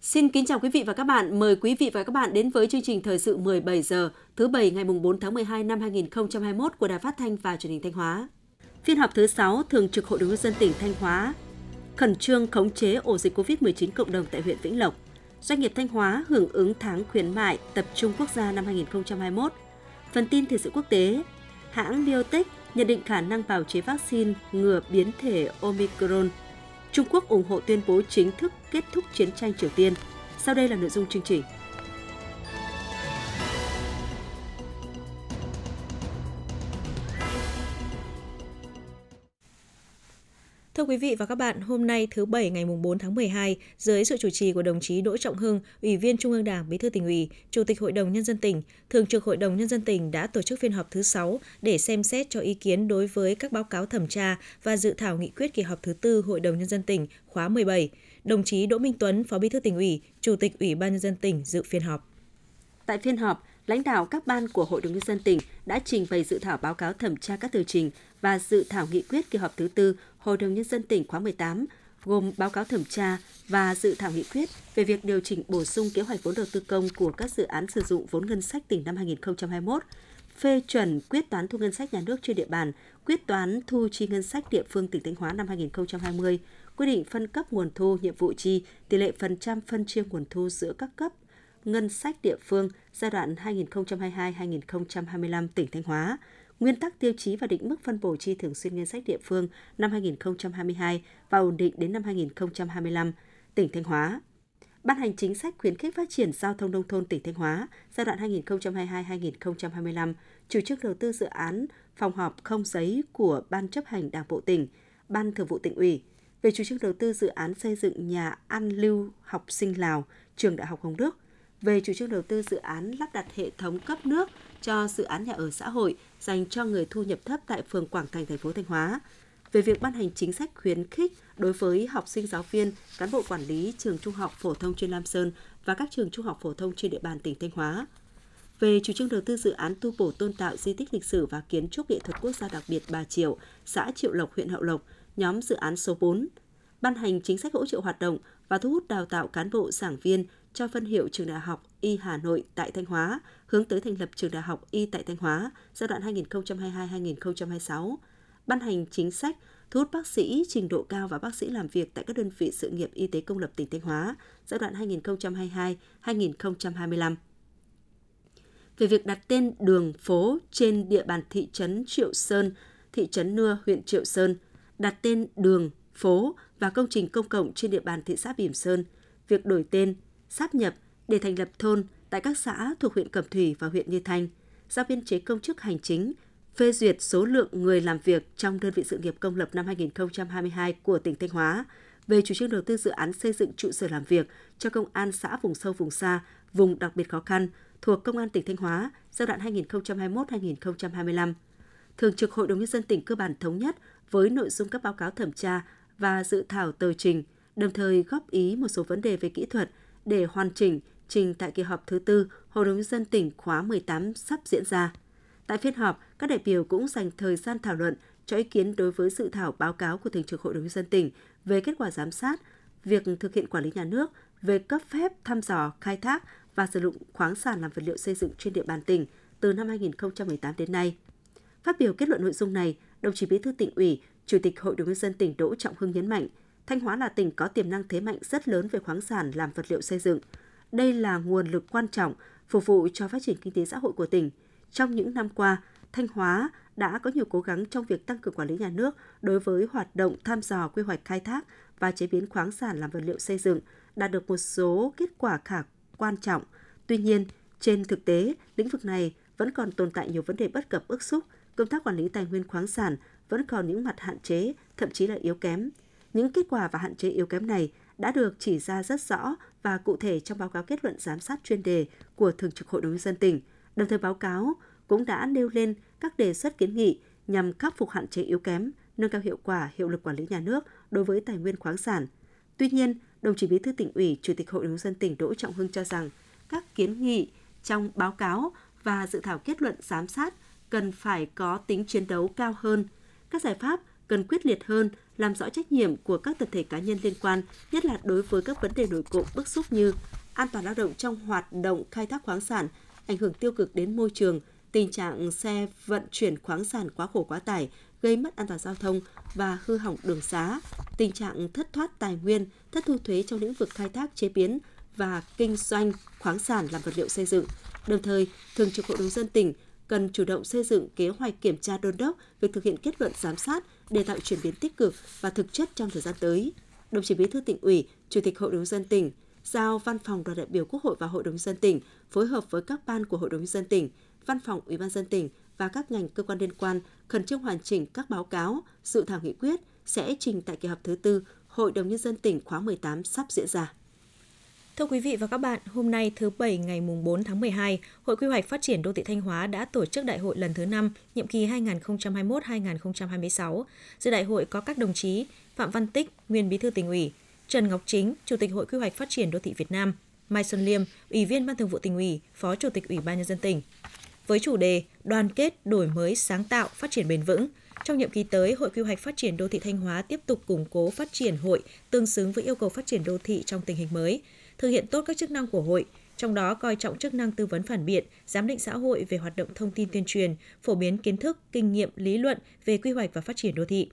Xin kính chào quý vị và các bạn. Mời quý vị và các bạn đến với chương trình thời sự 17 giờ, thứ Bảy ngày 4 tháng 12 năm 2021 của Đài Phát thanh và Truyền hình Thanh Hóa. Phiên họp thứ 6 Thường trực Hội đồng nhân dân tỉnh Thanh Hóa khẩn trương khống chế ổ dịch COVID-19 cộng đồng tại huyện Vĩnh Lộc. Doanh nghiệp Thanh Hóa hưởng ứng tháng khuyến mại tập trung quốc gia năm 2021. Phần tin thời sự quốc tế, hãng Biotech nhận định khả năng bào chế vaccine ngừa biến thể Omicron. Trung Quốc ủng hộ tuyên bố chính thức kết thúc chiến tranh Triều Tiên. Sau đây là nội dung chương trình. Thưa quý vị và các bạn, hôm nay thứ Bảy ngày 4 tháng 12, dưới sự chủ trì của đồng chí Đỗ Trọng Hưng, Ủy viên Trung ương Đảng, Bí thư tỉnh ủy, Chủ tịch Hội đồng Nhân dân tỉnh, Thường trực Hội đồng Nhân dân tỉnh đã tổ chức phiên họp thứ 6 để xem xét cho ý kiến đối với các báo cáo thẩm tra và dự thảo nghị quyết kỳ họp thứ tư Hội đồng Nhân dân tỉnh khóa 17. Đồng chí Đỗ Minh Tuấn, Phó Bí thư tỉnh ủy, Chủ tịch Ủy ban Nhân dân tỉnh dự phiên họp. Tại phiên họp, lãnh đạo các ban của Hội đồng Nhân dân tỉnh đã trình bày dự thảo báo cáo thẩm tra các tờ trình và dự thảo nghị quyết kỳ họp thứ tư Hội đồng Nhân dân tỉnh khóa 18, gồm báo cáo thẩm tra và dự thảo nghị quyết về việc điều chỉnh bổ sung kế hoạch vốn đầu tư công của các dự án sử dụng vốn ngân sách tỉnh năm 2021, phê chuẩn quyết toán thu ngân sách nhà nước trên địa bàn, quyết toán thu chi ngân sách địa phương tỉnh Thanh Hóa năm 2020, quy định phân cấp nguồn thu, nhiệm vụ chi, tỷ lệ phần trăm phân chia nguồn thu giữa các cấp ngân sách địa phương giai đoạn 2022-2025 tỉnh Thanh Hóa, nguyên tắc tiêu chí và định mức phân bổ chi thường xuyên ngân sách địa phương năm 2022 và ổn định đến năm 2025, tỉnh Thanh Hóa. Ban hành chính sách khuyến khích phát triển giao thông nông thôn tỉnh Thanh Hóa giai đoạn 2022-2025, chủ trương đầu tư dự án phòng họp không giấy của Ban chấp hành Đảng bộ tỉnh, Ban thường vụ tỉnh ủy về chủ trương đầu tư dự án xây dựng nhà ăn lưu học sinh Lào, trường Đại học Hồng Đức, về chủ trương đầu tư dự án lắp đặt hệ thống cấp nước cho dự án nhà ở xã hội dành cho người thu nhập thấp tại phường Quảng Thành, thành phố Thanh Hóa. Về việc ban hành chính sách khuyến khích đối với học sinh giáo viên, cán bộ quản lý trường trung học phổ thông chuyên Lam Sơn và các trường trung học phổ thông trên địa bàn tỉnh Thanh Hóa. Về chủ trương đầu tư dự án tu bổ tôn tạo di tích lịch sử và kiến trúc nghệ thuật quốc gia đặc biệt Bà Triệu, xã Triệu Lộc, huyện Hậu Lộc, nhóm dự án số 4. Ban hành chính sách hỗ trợ hoạt động và thu hút đào tạo cán bộ giảng viên cho phân hiệu trường đại học Y Hà Nội tại Thanh Hóa, hướng tới thành lập trường đại học Y tại Thanh Hóa giai đoạn 2022-2026, ban hành chính sách thu hút bác sĩ trình độ cao và bác sĩ làm việc tại các đơn vị sự nghiệp y tế công lập tỉnh Thanh Hóa giai đoạn 2022-2025. Về việc đặt tên đường phố trên địa bàn thị trấn Triệu Sơn, thị trấn Nưa, huyện Triệu Sơn, đặt tên đường, phố và công trình công cộng trên địa bàn thị xã Bỉm Sơn, việc đổi tên, sáp nhập để thành lập thôn tại các xã thuộc huyện Cẩm Thủy và huyện Như Thanh, giao biên chế công chức hành chính, phê duyệt số lượng người làm việc trong đơn vị sự nghiệp công lập năm 2022 của tỉnh Thanh Hóa về chủ trương đầu tư dự án xây dựng trụ sở làm việc cho công an xã vùng sâu vùng xa, vùng đặc biệt khó khăn thuộc Công an tỉnh Thanh Hóa giai đoạn 2021-2025. Thường trực Hội đồng nhân dân tỉnh cơ bản thống nhất với nội dung các báo cáo thẩm tra và dự thảo tờ trình, đồng thời góp ý một số vấn đề về kỹ thuật để hoàn chỉnh trình tại kỳ họp thứ tư Hội đồng nhân dân tỉnh khóa 18 sắp diễn ra. Tại phiên họp, các đại biểu cũng dành thời gian thảo luận cho ý kiến đối với dự thảo báo cáo của Thường trực Hội đồng nhân dân tỉnh về kết quả giám sát, việc thực hiện quản lý nhà nước về cấp phép thăm dò, khai thác và sử dụng khoáng sản làm vật liệu xây dựng trên địa bàn tỉnh từ năm 2018 đến nay. Phát biểu kết luận nội dung này, đồng chí Bí thư tỉnh ủy, Chủ tịch Hội đồng nhân dân tỉnh Đỗ Trọng Hưng nhấn mạnh, Thanh Hóa là tỉnh có tiềm năng thế mạnh rất lớn về khoáng sản làm vật liệu xây dựng. Đây là nguồn lực quan trọng phục vụ cho phát triển kinh tế xã hội của tỉnh. Trong những năm qua, Thanh Hóa đã có nhiều cố gắng trong việc tăng cường quản lý nhà nước đối với hoạt động tham dò quy hoạch khai thác và chế biến khoáng sản làm vật liệu xây dựng, đạt được một số kết quả khả quan trọng. Tuy nhiên, trên thực tế, lĩnh vực này vẫn còn tồn tại nhiều vấn đề bất cập ức xúc, công tác quản lý tài nguyên khoáng sản vẫn còn những mặt hạn chế, thậm chí là yếu kém. Những kết quả và hạn chế yếu kém này đã được chỉ ra rất rõ và cụ thể trong báo cáo kết luận giám sát chuyên đề của Thường trực Hội đồng nhân dân tỉnh. Đồng thời báo cáo cũng đã nêu lên các đề xuất kiến nghị nhằm khắc phục hạn chế yếu kém, nâng cao hiệu quả hiệu lực quản lý nhà nước đối với tài nguyên khoáng sản. Tuy nhiên, đồng chí Bí thư tỉnh ủy, Chủ tịch Hội đồng nhân dân tỉnh Đỗ Trọng Hưng cho rằng các kiến nghị trong báo cáo và dự thảo kết luận giám sát cần phải có tính chiến đấu cao hơn. Các giải pháp cần quyết liệt hơn, làm rõ trách nhiệm của các tập thể cá nhân liên quan, nhất là đối với các vấn đề nổi cộng bức xúc như an toàn lao động trong hoạt động khai thác khoáng sản, ảnh hưởng tiêu cực đến môi trường, tình trạng xe vận chuyển khoáng sản quá khổ quá tải, gây mất an toàn giao thông và hư hỏng đường xá, tình trạng thất thoát tài nguyên, thất thu thuế trong lĩnh vực khai thác chế biến và kinh doanh khoáng sản làm vật liệu xây dựng. Đồng thời, Thường trực Hội đồng dân tỉnh cần chủ động xây dựng kế hoạch kiểm tra đôn đốc việc thực hiện kết luận giám sát để tạo chuyển biến tích cực và thực chất trong thời gian tới. Đồng chí Bí thư tỉnh ủy, Chủ tịch Hội đồng dân tỉnh giao Văn phòng Đoàn đại biểu Quốc hội và Hội đồng dân tỉnh phối hợp với các ban của Hội đồng dân tỉnh, Văn phòng Ủy ban dân tỉnh và các ngành cơ quan liên quan khẩn trương hoàn chỉnh các báo cáo, dự thảo nghị quyết sẽ trình tại kỳ họp thứ tư Hội đồng nhân dân tỉnh khóa 18 sắp diễn ra. Thưa quý vị và các bạn, hôm nay thứ Bảy ngày 4 tháng 12, Hội Quy hoạch Phát triển Đô thị Thanh Hóa đã tổ chức đại hội lần thứ 5, nhiệm kỳ 2021-2026. Dự đại hội có các đồng chí Phạm Văn Tích, nguyên bí thư tỉnh ủy, Trần Ngọc Chính, Chủ tịch Hội Quy hoạch Phát triển Đô thị Việt Nam, Mai Xuân Liêm, Ủy viên Ban Thường vụ tỉnh ủy, Phó Chủ tịch Ủy ban nhân dân tỉnh. Với chủ đề Đoàn kết, đổi mới, sáng tạo, phát triển bền vững, trong nhiệm kỳ tới, Hội Quy hoạch Phát triển Đô thị Thanh Hóa tiếp tục củng cố phát triển hội tương xứng với yêu cầu phát triển đô thị trong tình hình mới, thực hiện tốt các chức năng của hội, trong đó coi trọng chức năng tư vấn phản biện, giám định xã hội về hoạt động thông tin tuyên truyền, phổ biến kiến thức, kinh nghiệm, lý luận về quy hoạch và phát triển đô thị.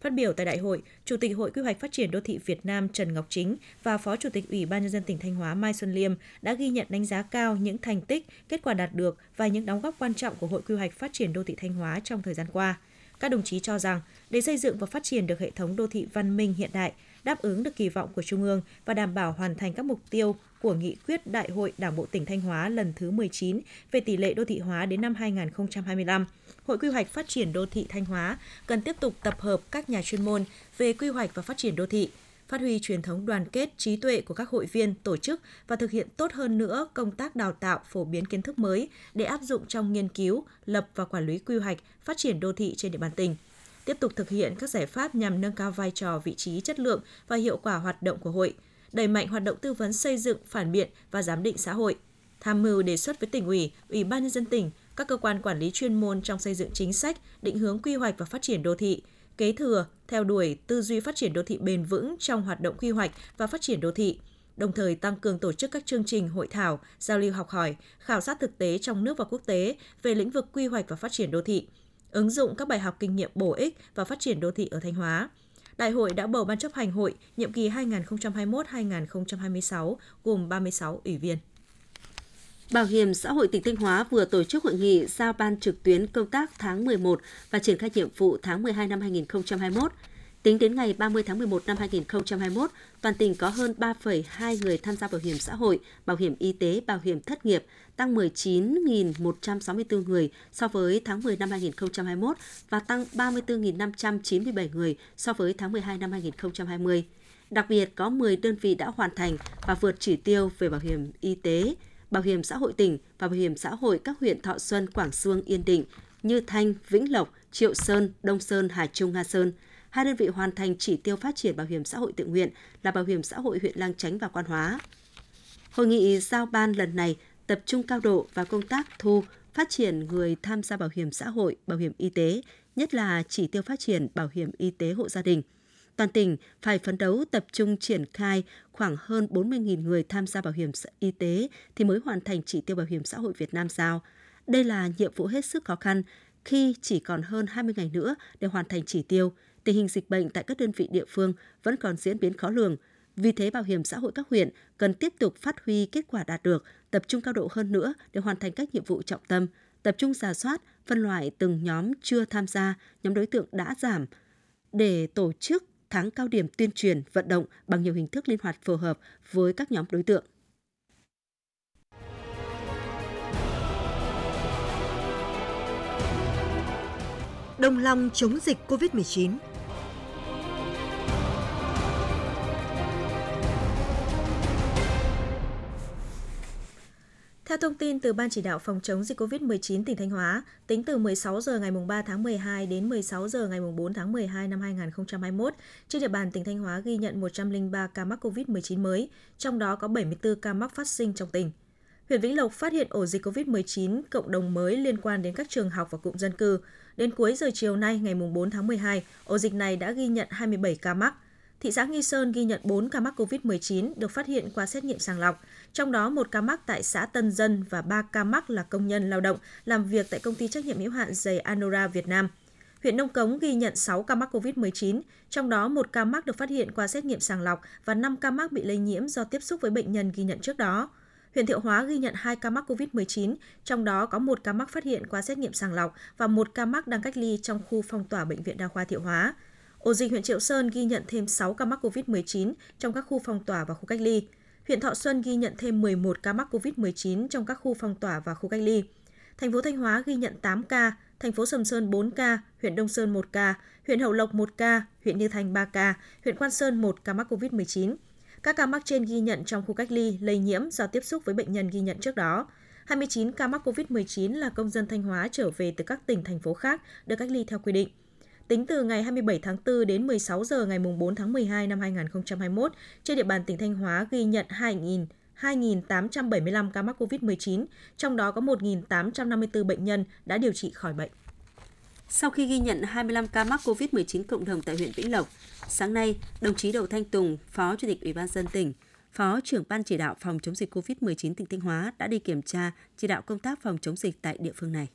Phát biểu tại đại hội, Chủ tịch Hội Quy hoạch Phát triển Đô thị Việt Nam Trần Ngọc Chính và Phó Chủ tịch Ủy ban Nhân dân tỉnh Thanh Hóa Mai Xuân Liêm đã ghi nhận đánh giá cao những thành tích, kết quả đạt được và những đóng góp quan trọng của Hội Quy hoạch Phát triển Đô thị Thanh Hóa trong thời gian qua. Các đồng chí cho rằng, để xây dựng và phát triển được hệ thống đô thị văn minh hiện đại, đáp ứng được kỳ vọng của Trung ương và đảm bảo hoàn thành các mục tiêu của nghị quyết Đại hội Đảng bộ tỉnh Thanh Hóa lần thứ 19 về tỷ lệ đô thị hóa đến năm 2025. Hội Quy hoạch Phát triển Đô thị Thanh Hóa cần tiếp tục tập hợp các nhà chuyên môn về quy hoạch và phát triển đô thị, phát huy truyền thống đoàn kết, trí tuệ của các hội viên, tổ chức và thực hiện tốt hơn nữa công tác đào tạo, phổ biến kiến thức mới để áp dụng trong nghiên cứu, lập và quản lý quy hoạch, phát triển đô thị trên địa bàn tỉnh tiếp tục thực hiện các giải pháp nhằm nâng cao vai trò, vị trí, chất lượng và hiệu quả hoạt động của hội, đẩy mạnh hoạt động tư vấn xây dựng, phản biện và giám định xã hội, tham mưu đề xuất với tỉnh ủy, ủy ban nhân dân tỉnh, các cơ quan quản lý chuyên môn trong xây dựng chính sách, định hướng quy hoạch và phát triển đô thị, kế thừa, theo đuổi tư duy phát triển đô thị bền vững trong hoạt động quy hoạch và phát triển đô thị, đồng thời tăng cường tổ chức các chương trình hội thảo, giao lưu học hỏi, khảo sát thực tế trong nước và quốc tế về lĩnh vực quy hoạch và phát triển đô thị, ứng dụng các bài học kinh nghiệm bổ ích và phát triển đô thị ở Thanh Hóa. Đại hội đã bầu ban chấp hành hội nhiệm kỳ 2021-2026 gồm 36 ủy viên. Bảo hiểm xã hội tỉnh Thanh Hóa vừa tổ chức hội nghị giao ban trực tuyến công tác tháng 11 và triển khai nhiệm vụ tháng 12 năm 2021. Tính đến ngày 30 tháng 11 năm 2021, toàn tỉnh có hơn 3,2 người tham gia bảo hiểm xã hội, bảo hiểm y tế, bảo hiểm thất nghiệp, tăng 19.164 người so với tháng 10 năm 2021 và tăng 34.597 người so với tháng 12 năm 2020. Đặc biệt, có 10 đơn vị đã hoàn thành và vượt chỉ tiêu về bảo hiểm y tế, bảo hiểm xã hội tỉnh và bảo hiểm xã hội các huyện Thọ Xuân, Quảng Sương, Yên Định như Thanh, Vĩnh Lộc, Triệu Sơn, Đông Sơn, Hà Trung, Nga Sơn – hai đơn vị hoàn thành chỉ tiêu phát triển bảo hiểm xã hội tự nguyện là Bảo hiểm xã hội huyện Lang Chánh và Quan Hóa. Hội nghị giao ban lần này tập trung cao độ vào công tác thu, phát triển người tham gia bảo hiểm xã hội, bảo hiểm y tế, nhất là chỉ tiêu phát triển bảo hiểm y tế hộ gia đình. Toàn tỉnh phải phấn đấu tập trung triển khai khoảng hơn 40.000 người tham gia bảo hiểm y tế thì mới hoàn thành chỉ tiêu bảo hiểm xã hội Việt Nam giao. Đây là nhiệm vụ hết sức khó khăn khi chỉ còn hơn 20 ngày nữa để hoàn thành chỉ tiêu, tình hình dịch bệnh tại các đơn vị địa phương vẫn còn diễn biến khó lường. Vì thế, Bảo hiểm xã hội các huyện cần tiếp tục phát huy kết quả đạt được, tập trung cao độ hơn nữa để hoàn thành các nhiệm vụ trọng tâm, tập trung giả soát, phân loại từng nhóm chưa tham gia, nhóm đối tượng đã giảm, để tổ chức tháng cao điểm tuyên truyền, vận động bằng nhiều hình thức linh hoạt phù hợp với các nhóm đối tượng. Đồng lòng chống dịch COVID-19 Theo thông tin từ Ban chỉ đạo phòng chống dịch COVID-19 tỉnh Thanh Hóa, tính từ 16 giờ ngày 3 tháng 12 đến 16 giờ ngày 4 tháng 12 năm 2021, trên địa bàn tỉnh Thanh Hóa ghi nhận 103 ca mắc COVID-19 mới, trong đó có 74 ca mắc phát sinh trong tỉnh. huyện Vĩnh Lộc phát hiện ổ dịch COVID-19 cộng đồng mới liên quan đến các trường học và cụm dân cư. Đến cuối giờ chiều nay ngày 4 tháng 12, ổ dịch này đã ghi nhận 27 ca mắc. Thị xã Nghi Sơn ghi nhận 4 ca mắc COVID-19 được phát hiện qua xét nghiệm sàng lọc, trong đó một ca mắc tại xã Tân Dân và 3 ca mắc là công nhân lao động làm việc tại công ty trách nhiệm hữu hạn giày Anora Việt Nam. Huyện Nông Cống ghi nhận 6 ca mắc COVID-19, trong đó một ca mắc được phát hiện qua xét nghiệm sàng lọc và 5 ca mắc bị lây nhiễm do tiếp xúc với bệnh nhân ghi nhận trước đó. Huyện Thiệu Hóa ghi nhận 2 ca mắc COVID-19, trong đó có một ca mắc phát hiện qua xét nghiệm sàng lọc và một ca mắc đang cách ly trong khu phong tỏa Bệnh viện Đa khoa Thiệu Hóa. Ổ dịch huyện Triệu Sơn ghi nhận thêm 6 ca mắc COVID-19 trong các khu phong tỏa và khu cách ly. Huyện Thọ Xuân ghi nhận thêm 11 ca mắc COVID-19 trong các khu phong tỏa và khu cách ly. Thành phố Thanh Hóa ghi nhận 8 ca, thành phố Sầm Sơn 4 ca, huyện Đông Sơn 1 ca, huyện Hậu Lộc 1 ca, huyện Như Thành 3 ca, huyện Quan Sơn 1 ca mắc COVID-19. Các ca mắc trên ghi nhận trong khu cách ly, lây nhiễm do tiếp xúc với bệnh nhân ghi nhận trước đó. 29 ca mắc COVID-19 là công dân Thanh Hóa trở về từ các tỉnh, thành phố khác được cách ly theo quy định. Tính từ ngày 27 tháng 4 đến 16 giờ ngày 4 tháng 12 năm 2021, trên địa bàn tỉnh Thanh Hóa ghi nhận 2.000 2.875 ca mắc COVID-19, trong đó có 1.854 bệnh nhân đã điều trị khỏi bệnh. Sau khi ghi nhận 25 ca mắc COVID-19 cộng đồng tại huyện Vĩnh Lộc, sáng nay, đồng chí Đậu Thanh Tùng, Phó Chủ tịch Ủy ban dân tỉnh, Phó trưởng ban chỉ đạo phòng chống dịch COVID-19 tỉnh Thanh Hóa đã đi kiểm tra chỉ đạo công tác phòng chống dịch tại địa phương này.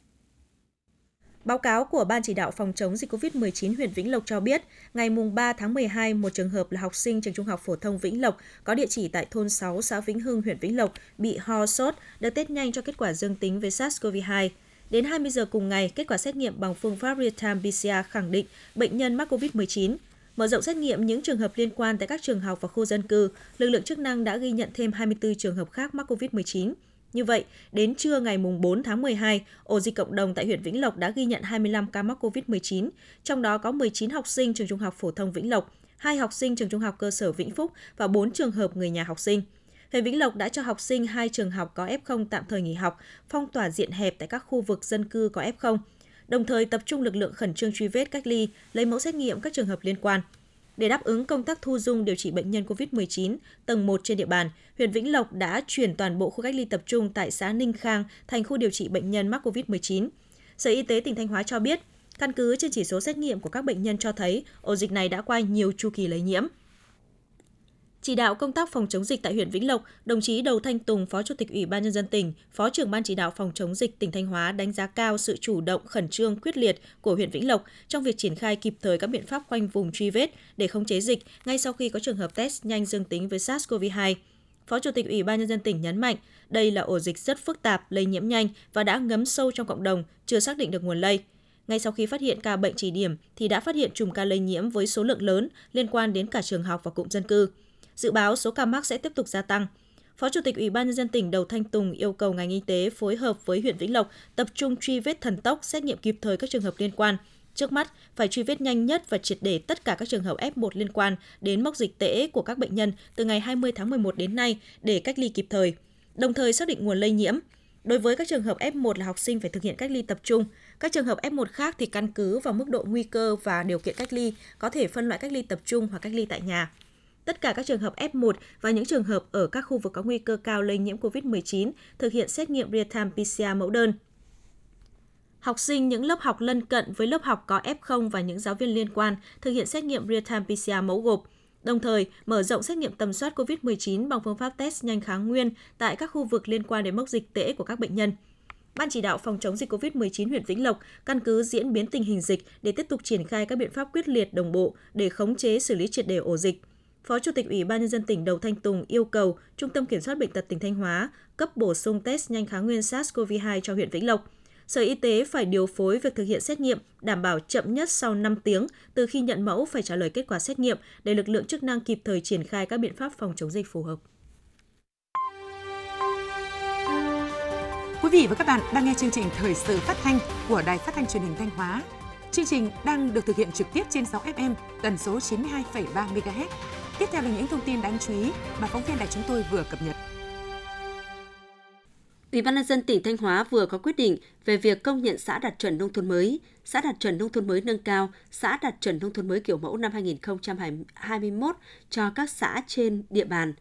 Báo cáo của Ban chỉ đạo phòng chống dịch COVID-19 huyện Vĩnh Lộc cho biết, ngày 3 tháng 12, một trường hợp là học sinh trường trung học phổ thông Vĩnh Lộc có địa chỉ tại thôn 6 xã Vĩnh Hưng, huyện Vĩnh Lộc bị ho sốt, được test nhanh cho kết quả dương tính với SARS-CoV-2. Đến 20 giờ cùng ngày, kết quả xét nghiệm bằng phương pháp real-time PCR khẳng định bệnh nhân mắc COVID-19. Mở rộng xét nghiệm những trường hợp liên quan tại các trường học và khu dân cư, lực lượng chức năng đã ghi nhận thêm 24 trường hợp khác mắc COVID-19. Như vậy, đến trưa ngày 4 tháng 12, ổ dịch cộng đồng tại huyện Vĩnh Lộc đã ghi nhận 25 ca mắc COVID-19, trong đó có 19 học sinh trường trung học phổ thông Vĩnh Lộc, 2 học sinh trường trung học cơ sở Vĩnh Phúc và 4 trường hợp người nhà học sinh. Huyện Vĩnh Lộc đã cho học sinh hai trường học có F0 tạm thời nghỉ học, phong tỏa diện hẹp tại các khu vực dân cư có F0, đồng thời tập trung lực lượng khẩn trương truy vết cách ly, lấy mẫu xét nghiệm các trường hợp liên quan. Để đáp ứng công tác thu dung điều trị bệnh nhân COVID-19 tầng 1 trên địa bàn, huyện Vĩnh Lộc đã chuyển toàn bộ khu cách ly tập trung tại xã Ninh Khang thành khu điều trị bệnh nhân mắc COVID-19. Sở Y tế tỉnh Thanh Hóa cho biết, căn cứ trên chỉ số xét nghiệm của các bệnh nhân cho thấy ổ dịch này đã qua nhiều chu kỳ lây nhiễm. Chỉ đạo công tác phòng chống dịch tại huyện Vĩnh Lộc, đồng chí Đầu Thanh Tùng, Phó Chủ tịch Ủy ban nhân dân tỉnh, Phó trưởng ban chỉ đạo phòng chống dịch tỉnh Thanh Hóa đánh giá cao sự chủ động, khẩn trương, quyết liệt của huyện Vĩnh Lộc trong việc triển khai kịp thời các biện pháp khoanh vùng truy vết để khống chế dịch ngay sau khi có trường hợp test nhanh dương tính với SARS-CoV-2. Phó Chủ tịch Ủy ban nhân dân tỉnh nhấn mạnh, đây là ổ dịch rất phức tạp, lây nhiễm nhanh và đã ngấm sâu trong cộng đồng, chưa xác định được nguồn lây. Ngay sau khi phát hiện ca bệnh chỉ điểm thì đã phát hiện chùm ca lây nhiễm với số lượng lớn liên quan đến cả trường học và cụm dân cư. Dự báo số ca mắc sẽ tiếp tục gia tăng. Phó Chủ tịch Ủy ban nhân dân tỉnh Đầu Thanh Tùng yêu cầu ngành y tế phối hợp với huyện Vĩnh Lộc tập trung truy vết thần tốc, xét nghiệm kịp thời các trường hợp liên quan. Trước mắt, phải truy vết nhanh nhất và triệt để tất cả các trường hợp F1 liên quan đến mốc dịch tễ của các bệnh nhân từ ngày 20 tháng 11 đến nay để cách ly kịp thời, đồng thời xác định nguồn lây nhiễm. Đối với các trường hợp F1 là học sinh phải thực hiện cách ly tập trung, các trường hợp F1 khác thì căn cứ vào mức độ nguy cơ và điều kiện cách ly có thể phân loại cách ly tập trung hoặc cách ly tại nhà tất cả các trường hợp F1 và những trường hợp ở các khu vực có nguy cơ cao lây nhiễm COVID-19 thực hiện xét nghiệm real-time PCR mẫu đơn. Học sinh những lớp học lân cận với lớp học có F0 và những giáo viên liên quan thực hiện xét nghiệm real-time PCR mẫu gộp. Đồng thời, mở rộng xét nghiệm tầm soát COVID-19 bằng phương pháp test nhanh kháng nguyên tại các khu vực liên quan đến mốc dịch tễ của các bệnh nhân. Ban chỉ đạo phòng chống dịch COVID-19 huyện Vĩnh Lộc căn cứ diễn biến tình hình dịch để tiếp tục triển khai các biện pháp quyết liệt đồng bộ để khống chế xử lý triệt đề ổ dịch. Phó Chủ tịch Ủy ban nhân dân tỉnh Đầu Thanh Tùng yêu cầu Trung tâm Kiểm soát bệnh tật tỉnh Thanh Hóa cấp bổ sung test nhanh kháng nguyên SARS-CoV-2 cho huyện Vĩnh Lộc. Sở Y tế phải điều phối việc thực hiện xét nghiệm, đảm bảo chậm nhất sau 5 tiếng từ khi nhận mẫu phải trả lời kết quả xét nghiệm để lực lượng chức năng kịp thời triển khai các biện pháp phòng chống dịch phù hợp. Quý vị và các bạn đang nghe chương trình Thời sự phát thanh của Đài Phát thanh Truyền hình Thanh Hóa. Chương trình đang được thực hiện trực tiếp trên 6 FM tần số 92,3 MHz Tiếp theo là những thông tin đáng chú ý mà phóng viên đài chúng tôi vừa cập nhật. Ủy ban nhân dân tỉnh Thanh Hóa vừa có quyết định về việc công nhận xã đạt chuẩn nông thôn mới, xã đạt chuẩn nông thôn mới nâng cao, xã đạt chuẩn nông thôn mới kiểu mẫu năm 2021 cho các xã trên địa bàn.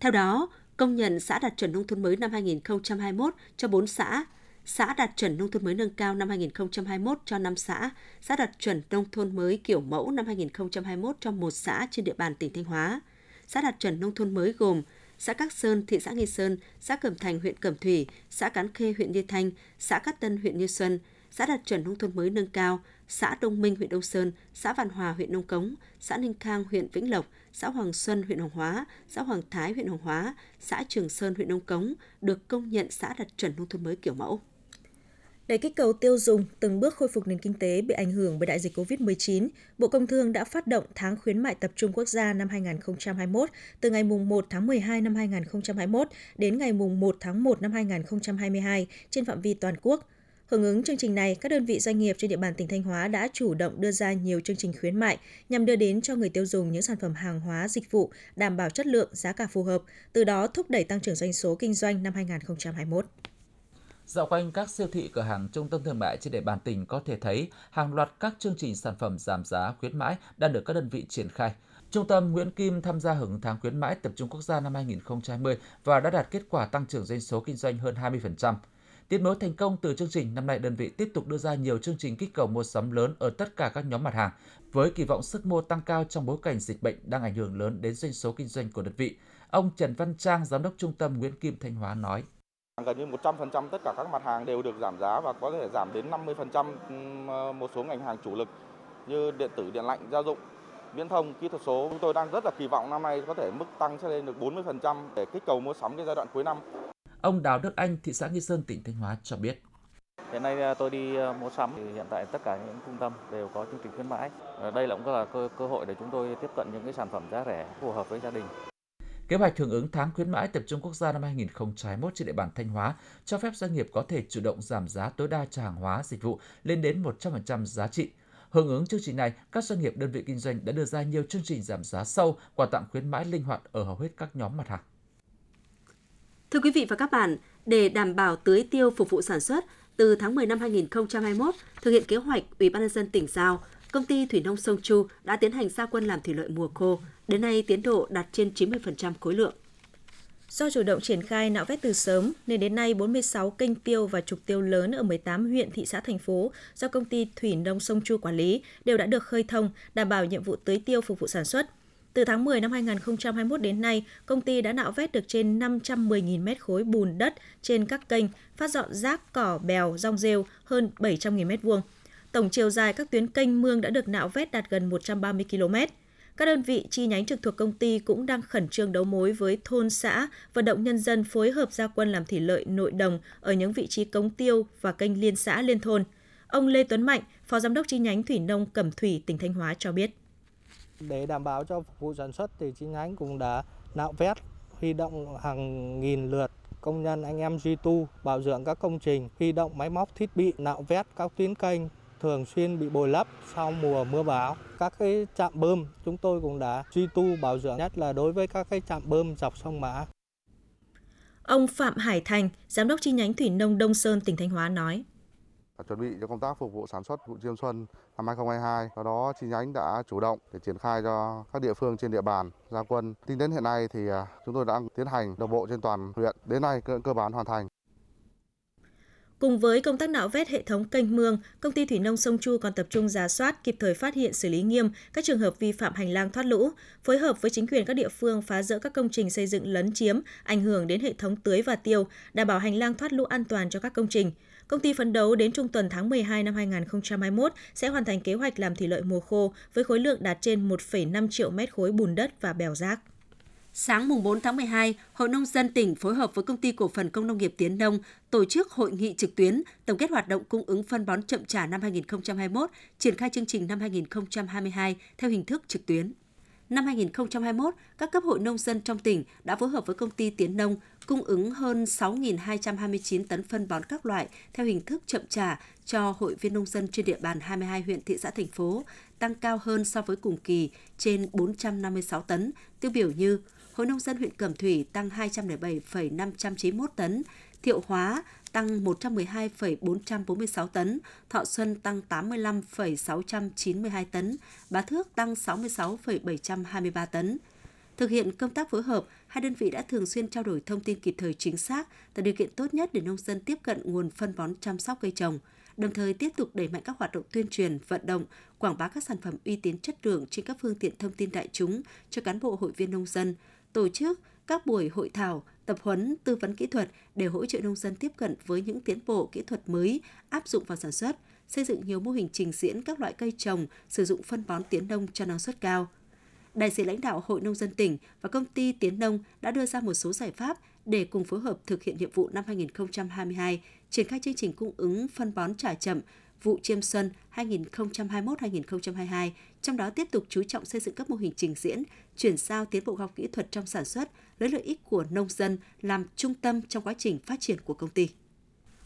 Theo đó, công nhận xã đạt chuẩn nông thôn mới năm 2021 cho 4 xã, xã đạt chuẩn nông thôn mới nâng cao năm 2021 cho 5 xã, xã đạt chuẩn nông thôn mới kiểu mẫu năm 2021 cho một xã trên địa bàn tỉnh Thanh Hóa. Xã đạt chuẩn nông thôn mới gồm xã Cát Sơn, thị xã Nghi Sơn, xã Cẩm Thành, huyện Cẩm Thủy, xã Cán Khê, huyện Như Thanh, xã Cát Tân, huyện Như Xuân, xã đạt chuẩn nông thôn mới nâng cao, xã Đông Minh, huyện Đông Sơn, xã Vạn Hòa, huyện Nông Cống, xã Ninh Khang, huyện Vĩnh Lộc, xã Hoàng Xuân, huyện Hoàng Hóa, xã Hoàng Thái, huyện Hoàng Hóa, xã Trường Sơn, huyện Nông Cống được công nhận xã đạt chuẩn nông thôn mới kiểu mẫu. Để kích cầu tiêu dùng, từng bước khôi phục nền kinh tế bị ảnh hưởng bởi đại dịch COVID-19, Bộ Công Thương đã phát động tháng khuyến mại tập trung quốc gia năm 2021 từ ngày 1 tháng 12 năm 2021 đến ngày 1 tháng 1 năm 2022 trên phạm vi toàn quốc. Hưởng ứng chương trình này, các đơn vị doanh nghiệp trên địa bàn tỉnh Thanh Hóa đã chủ động đưa ra nhiều chương trình khuyến mại nhằm đưa đến cho người tiêu dùng những sản phẩm hàng hóa, dịch vụ đảm bảo chất lượng, giá cả phù hợp, từ đó thúc đẩy tăng trưởng doanh số kinh doanh năm 2021. Dạo quanh các siêu thị cửa hàng trung tâm thương mại trên địa bàn tỉnh có thể thấy hàng loạt các chương trình sản phẩm giảm giá khuyến mãi đang được các đơn vị triển khai. Trung tâm Nguyễn Kim tham gia hưởng tháng khuyến mãi tập trung quốc gia năm 2020 và đã đạt kết quả tăng trưởng doanh số kinh doanh hơn 20%. Tiếp nối thành công từ chương trình, năm nay đơn vị tiếp tục đưa ra nhiều chương trình kích cầu mua sắm lớn ở tất cả các nhóm mặt hàng, với kỳ vọng sức mua tăng cao trong bối cảnh dịch bệnh đang ảnh hưởng lớn đến doanh số kinh doanh của đơn vị. Ông Trần Văn Trang, Giám đốc Trung tâm Nguyễn Kim Thanh Hóa nói. Gần như 100% tất cả các mặt hàng đều được giảm giá và có thể giảm đến 50% một số ngành hàng chủ lực như điện tử, điện lạnh, gia dụng, viễn thông, kỹ thuật số. Chúng tôi đang rất là kỳ vọng năm nay có thể mức tăng sẽ lên được 40% để kích cầu mua sắm cái giai đoạn cuối năm. Ông Đào Đức Anh, thị xã Nghi Sơn, tỉnh Thanh Hóa cho biết. Hiện nay à, tôi đi à, mua sắm thì hiện tại tất cả những trung tâm đều có chương trình khuyến mãi. Đây là cũng là cơ, cơ hội để chúng tôi tiếp cận những cái sản phẩm giá rẻ phù hợp với gia đình. Kế hoạch hưởng ứng tháng khuyến mãi tập trung quốc gia năm 2021 trên địa bàn Thanh Hóa cho phép doanh nghiệp có thể chủ động giảm giá tối đa cho hàng hóa, dịch vụ lên đến 100% giá trị. Hưởng ứng chương trình này, các doanh nghiệp đơn vị kinh doanh đã đưa ra nhiều chương trình giảm giá sâu, quà tặng khuyến mãi linh hoạt ở hầu hết các nhóm mặt hàng. Thưa quý vị và các bạn, để đảm bảo tưới tiêu phục vụ sản xuất, từ tháng 10 năm 2021, thực hiện kế hoạch Ủy ban nhân dân tỉnh giao, công ty Thủy nông Sông Chu đã tiến hành gia quân làm thủy lợi mùa khô. Đến nay tiến độ đạt trên 90% khối lượng. Do chủ động triển khai nạo vét từ sớm, nên đến nay 46 kênh tiêu và trục tiêu lớn ở 18 huyện, thị xã, thành phố do công ty Thủy nông Sông Chu quản lý đều đã được khơi thông, đảm bảo nhiệm vụ tưới tiêu phục vụ sản xuất. Từ tháng 10 năm 2021 đến nay, công ty đã nạo vét được trên 510.000 mét khối bùn đất trên các kênh, phát dọn rác, cỏ, bèo, rong rêu hơn 700.000 mét vuông. Tổng chiều dài các tuyến kênh mương đã được nạo vét đạt gần 130 km. Các đơn vị chi nhánh trực thuộc công ty cũng đang khẩn trương đấu mối với thôn xã, vận động nhân dân phối hợp gia quân làm thủy lợi nội đồng ở những vị trí cống tiêu và kênh liên xã liên thôn. Ông Lê Tuấn Mạnh, Phó Giám đốc chi nhánh Thủy nông Cẩm Thủy, tỉnh Thanh Hóa cho biết. Để đảm bảo cho phục vụ sản xuất thì chi nhánh cũng đã nạo vét, huy động hàng nghìn lượt công nhân anh em duy tu, bảo dưỡng các công trình, huy động máy móc thiết bị nạo vét các tuyến kênh thường xuyên bị bồi lấp sau mùa mưa bão. Các cái trạm bơm chúng tôi cũng đã duy tu bảo dưỡng nhất là đối với các cái trạm bơm dọc sông Mã. Ông Phạm Hải Thành, Giám đốc chi nhánh Thủy nông Đông Sơn, tỉnh Thanh Hóa nói chuẩn bị cho công tác phục vụ sản xuất vụ chiêm xuân năm 2022. Do đó chi nhánh đã chủ động để triển khai cho các địa phương trên địa bàn gia quân. Tính đến hiện nay thì à, chúng tôi đang tiến hành đồng bộ trên toàn huyện. Đến nay cơ, cơ bản hoàn thành. Cùng với công tác nạo vét hệ thống kênh mương, công ty thủy nông sông Chu còn tập trung giả soát, kịp thời phát hiện xử lý nghiêm các trường hợp vi phạm hành lang thoát lũ, phối hợp với chính quyền các địa phương phá rỡ các công trình xây dựng lấn chiếm, ảnh hưởng đến hệ thống tưới và tiêu, đảm bảo hành lang thoát lũ an toàn cho các công trình. Công ty phấn đấu đến trung tuần tháng 12 năm 2021 sẽ hoàn thành kế hoạch làm thủy lợi mùa khô với khối lượng đạt trên 1,5 triệu mét khối bùn đất và bèo rác. Sáng mùng 4 tháng 12, Hội Nông dân tỉnh phối hợp với Công ty Cổ phần Công nông nghiệp Tiến Đông tổ chức hội nghị trực tuyến tổng kết hoạt động cung ứng phân bón chậm trả năm 2021, triển khai chương trình năm 2022 theo hình thức trực tuyến. Năm 2021, các cấp hội nông dân trong tỉnh đã phối hợp với công ty Tiến Nông cung ứng hơn 6.229 tấn phân bón các loại theo hình thức chậm trả cho hội viên nông dân trên địa bàn 22 huyện thị xã thành phố, tăng cao hơn so với cùng kỳ trên 456 tấn, tiêu biểu như Hội nông dân huyện Cẩm Thủy tăng 207,591 tấn, Thiệu Hóa tăng 112,446 tấn, Thọ Xuân tăng 85,692 tấn, Bá Thước tăng 66,723 tấn. Thực hiện công tác phối hợp, hai đơn vị đã thường xuyên trao đổi thông tin kịp thời chính xác, tạo điều kiện tốt nhất để nông dân tiếp cận nguồn phân bón chăm sóc cây trồng, đồng thời tiếp tục đẩy mạnh các hoạt động tuyên truyền, vận động, quảng bá các sản phẩm uy tín chất lượng trên các phương tiện thông tin đại chúng cho cán bộ hội viên nông dân, tổ chức các buổi hội thảo, tập huấn, tư vấn kỹ thuật để hỗ trợ nông dân tiếp cận với những tiến bộ kỹ thuật mới áp dụng vào sản xuất, xây dựng nhiều mô hình trình diễn các loại cây trồng sử dụng phân bón tiến nông cho năng suất cao. Đại diện lãnh đạo Hội Nông dân tỉnh và công ty Tiến Nông đã đưa ra một số giải pháp để cùng phối hợp thực hiện nhiệm vụ năm 2022, triển khai chương trình cung ứng phân bón trả chậm vụ chiêm xuân 2021-2022, trong đó tiếp tục chú trọng xây dựng các mô hình trình diễn, chuyển giao tiến bộ khoa học kỹ thuật trong sản xuất, lấy lợi ích của nông dân làm trung tâm trong quá trình phát triển của công ty.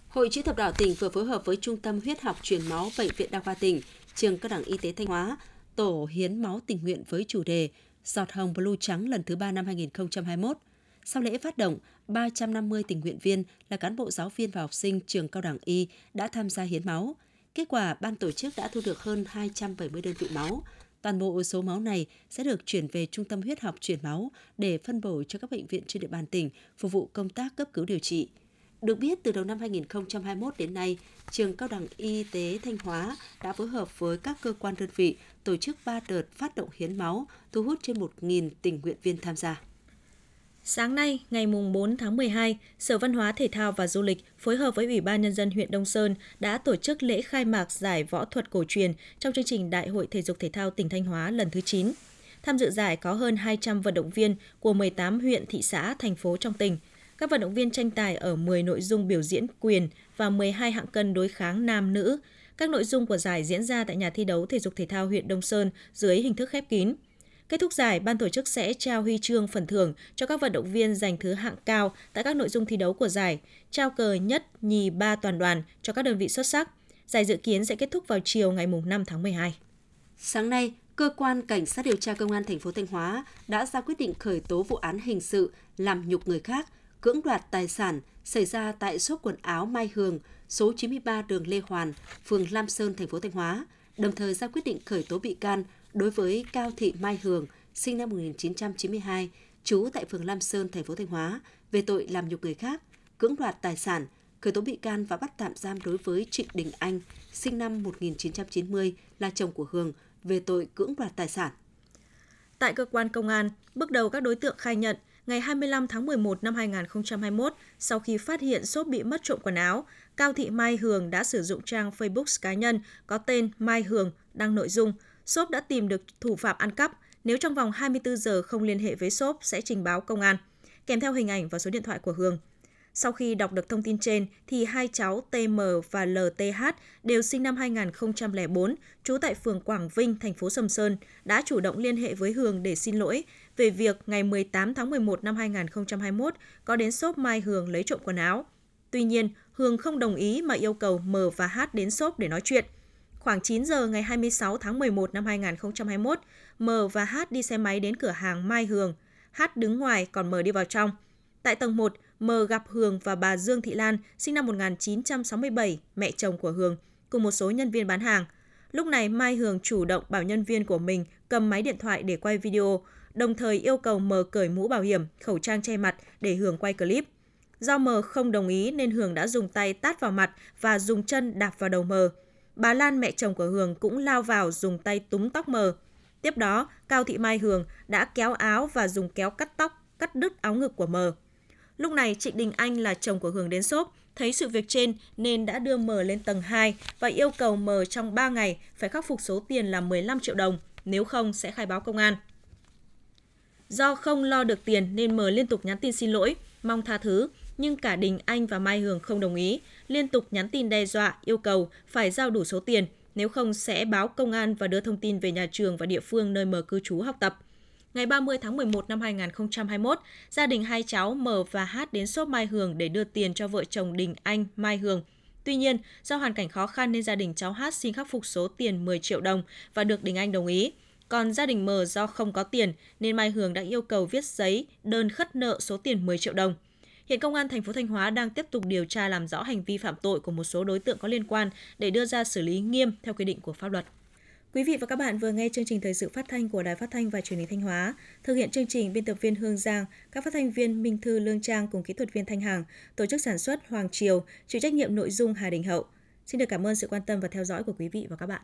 Hội chữ thập đỏ tỉnh vừa phối hợp với Trung tâm huyết học truyền máu Bệnh viện Đa khoa tỉnh, trường cao đẳng y tế Thanh Hóa, tổ hiến máu tình nguyện với chủ đề Giọt hồng blue trắng lần thứ 3 năm 2021. Sau lễ phát động, 350 tình nguyện viên là cán bộ giáo viên và học sinh trường cao đẳng y đã tham gia hiến máu. Kết quả, ban tổ chức đã thu được hơn 270 đơn vị máu. Toàn bộ số máu này sẽ được chuyển về Trung tâm huyết học truyền máu để phân bổ cho các bệnh viện trên địa bàn tỉnh phục vụ công tác cấp cứu điều trị. Được biết, từ đầu năm 2021 đến nay, Trường Cao đẳng Y tế Thanh Hóa đã phối hợp với các cơ quan đơn vị tổ chức 3 đợt phát động hiến máu, thu hút trên 1.000 tình nguyện viên tham gia. Sáng nay, ngày 4 tháng 12, Sở Văn hóa Thể thao và Du lịch phối hợp với Ủy ban Nhân dân huyện Đông Sơn đã tổ chức lễ khai mạc giải võ thuật cổ truyền trong chương trình Đại hội Thể dục Thể thao tỉnh Thanh Hóa lần thứ 9. Tham dự giải có hơn 200 vận động viên của 18 huyện, thị xã, thành phố trong tỉnh. Các vận động viên tranh tài ở 10 nội dung biểu diễn quyền và 12 hạng cân đối kháng nam nữ. Các nội dung của giải diễn ra tại nhà thi đấu thể dục thể thao huyện Đông Sơn dưới hình thức khép kín. Kết thúc giải, ban tổ chức sẽ trao huy chương phần thưởng cho các vận động viên giành thứ hạng cao tại các nội dung thi đấu của giải, trao cờ nhất, nhì, ba toàn đoàn cho các đơn vị xuất sắc. Giải dự kiến sẽ kết thúc vào chiều ngày 5 tháng 12. Sáng nay, cơ quan cảnh sát điều tra công an thành phố Thanh Hóa đã ra quyết định khởi tố vụ án hình sự làm nhục người khác, cưỡng đoạt tài sản xảy ra tại shop quần áo Mai Hường, số 93 đường Lê Hoàn, phường Lam Sơn, thành phố Thanh Hóa, đồng thời ra quyết định khởi tố bị can đối với Cao Thị Mai Hường, sinh năm 1992, trú tại phường Lam Sơn, thành phố Thanh Hóa, về tội làm nhục người khác, cưỡng đoạt tài sản, khởi tố bị can và bắt tạm giam đối với Trịnh Đình Anh, sinh năm 1990, là chồng của Hường, về tội cưỡng đoạt tài sản. Tại cơ quan công an, bước đầu các đối tượng khai nhận ngày 25 tháng 11 năm 2021, sau khi phát hiện shop bị mất trộm quần áo, Cao Thị Mai Hường đã sử dụng trang Facebook cá nhân có tên Mai Hường đăng nội dung Sốp đã tìm được thủ phạm ăn cắp, nếu trong vòng 24 giờ không liên hệ với sốp sẽ trình báo công an, kèm theo hình ảnh và số điện thoại của Hường. Sau khi đọc được thông tin trên thì hai cháu TM và LTH đều sinh năm 2004, trú tại phường Quảng Vinh, thành phố Sầm Sơn, đã chủ động liên hệ với Hường để xin lỗi về việc ngày 18 tháng 11 năm 2021 có đến shop Mai Hường lấy trộm quần áo. Tuy nhiên, Hường không đồng ý mà yêu cầu M và H đến shop để nói chuyện. Khoảng 9 giờ ngày 26 tháng 11 năm 2021, M và H đi xe máy đến cửa hàng Mai Hường. H đứng ngoài còn M đi vào trong. Tại tầng 1, M gặp Hường và bà Dương Thị Lan, sinh năm 1967, mẹ chồng của Hường, cùng một số nhân viên bán hàng. Lúc này Mai Hường chủ động bảo nhân viên của mình cầm máy điện thoại để quay video, đồng thời yêu cầu M cởi mũ bảo hiểm, khẩu trang che mặt để Hường quay clip. Do M không đồng ý nên Hường đã dùng tay tát vào mặt và dùng chân đạp vào đầu M. Bà Lan mẹ chồng của Hường cũng lao vào dùng tay túm tóc mờ. Tiếp đó, Cao Thị Mai Hường đã kéo áo và dùng kéo cắt tóc, cắt đứt áo ngực của mờ. Lúc này Trịnh Đình Anh là chồng của Hường đến xốp, thấy sự việc trên nên đã đưa mờ lên tầng 2 và yêu cầu mờ trong 3 ngày phải khắc phục số tiền là 15 triệu đồng, nếu không sẽ khai báo công an. Do không lo được tiền nên mờ liên tục nhắn tin xin lỗi, mong tha thứ, nhưng cả Đình Anh và Mai Hường không đồng ý, liên tục nhắn tin đe dọa, yêu cầu phải giao đủ số tiền, nếu không sẽ báo công an và đưa thông tin về nhà trường và địa phương nơi M cư trú học tập. Ngày 30 tháng 11 năm 2021, gia đình hai cháu M và H đến shop Mai Hường để đưa tiền cho vợ chồng Đình Anh, Mai Hường. Tuy nhiên, do hoàn cảnh khó khăn nên gia đình cháu H xin khắc phục số tiền 10 triệu đồng và được Đình Anh đồng ý. Còn gia đình M do không có tiền nên Mai Hường đã yêu cầu viết giấy đơn khất nợ số tiền 10 triệu đồng. Hiện công an thành phố Thanh Hóa đang tiếp tục điều tra làm rõ hành vi phạm tội của một số đối tượng có liên quan để đưa ra xử lý nghiêm theo quy định của pháp luật. Quý vị và các bạn vừa nghe chương trình thời sự phát thanh của Đài Phát thanh và Truyền hình Thanh Hóa. Thực hiện chương trình biên tập viên Hương Giang, các phát thanh viên Minh Thư Lương Trang cùng kỹ thuật viên Thanh Hằng, tổ chức sản xuất Hoàng Triều, chịu trách nhiệm nội dung Hà Đình Hậu. Xin được cảm ơn sự quan tâm và theo dõi của quý vị và các bạn.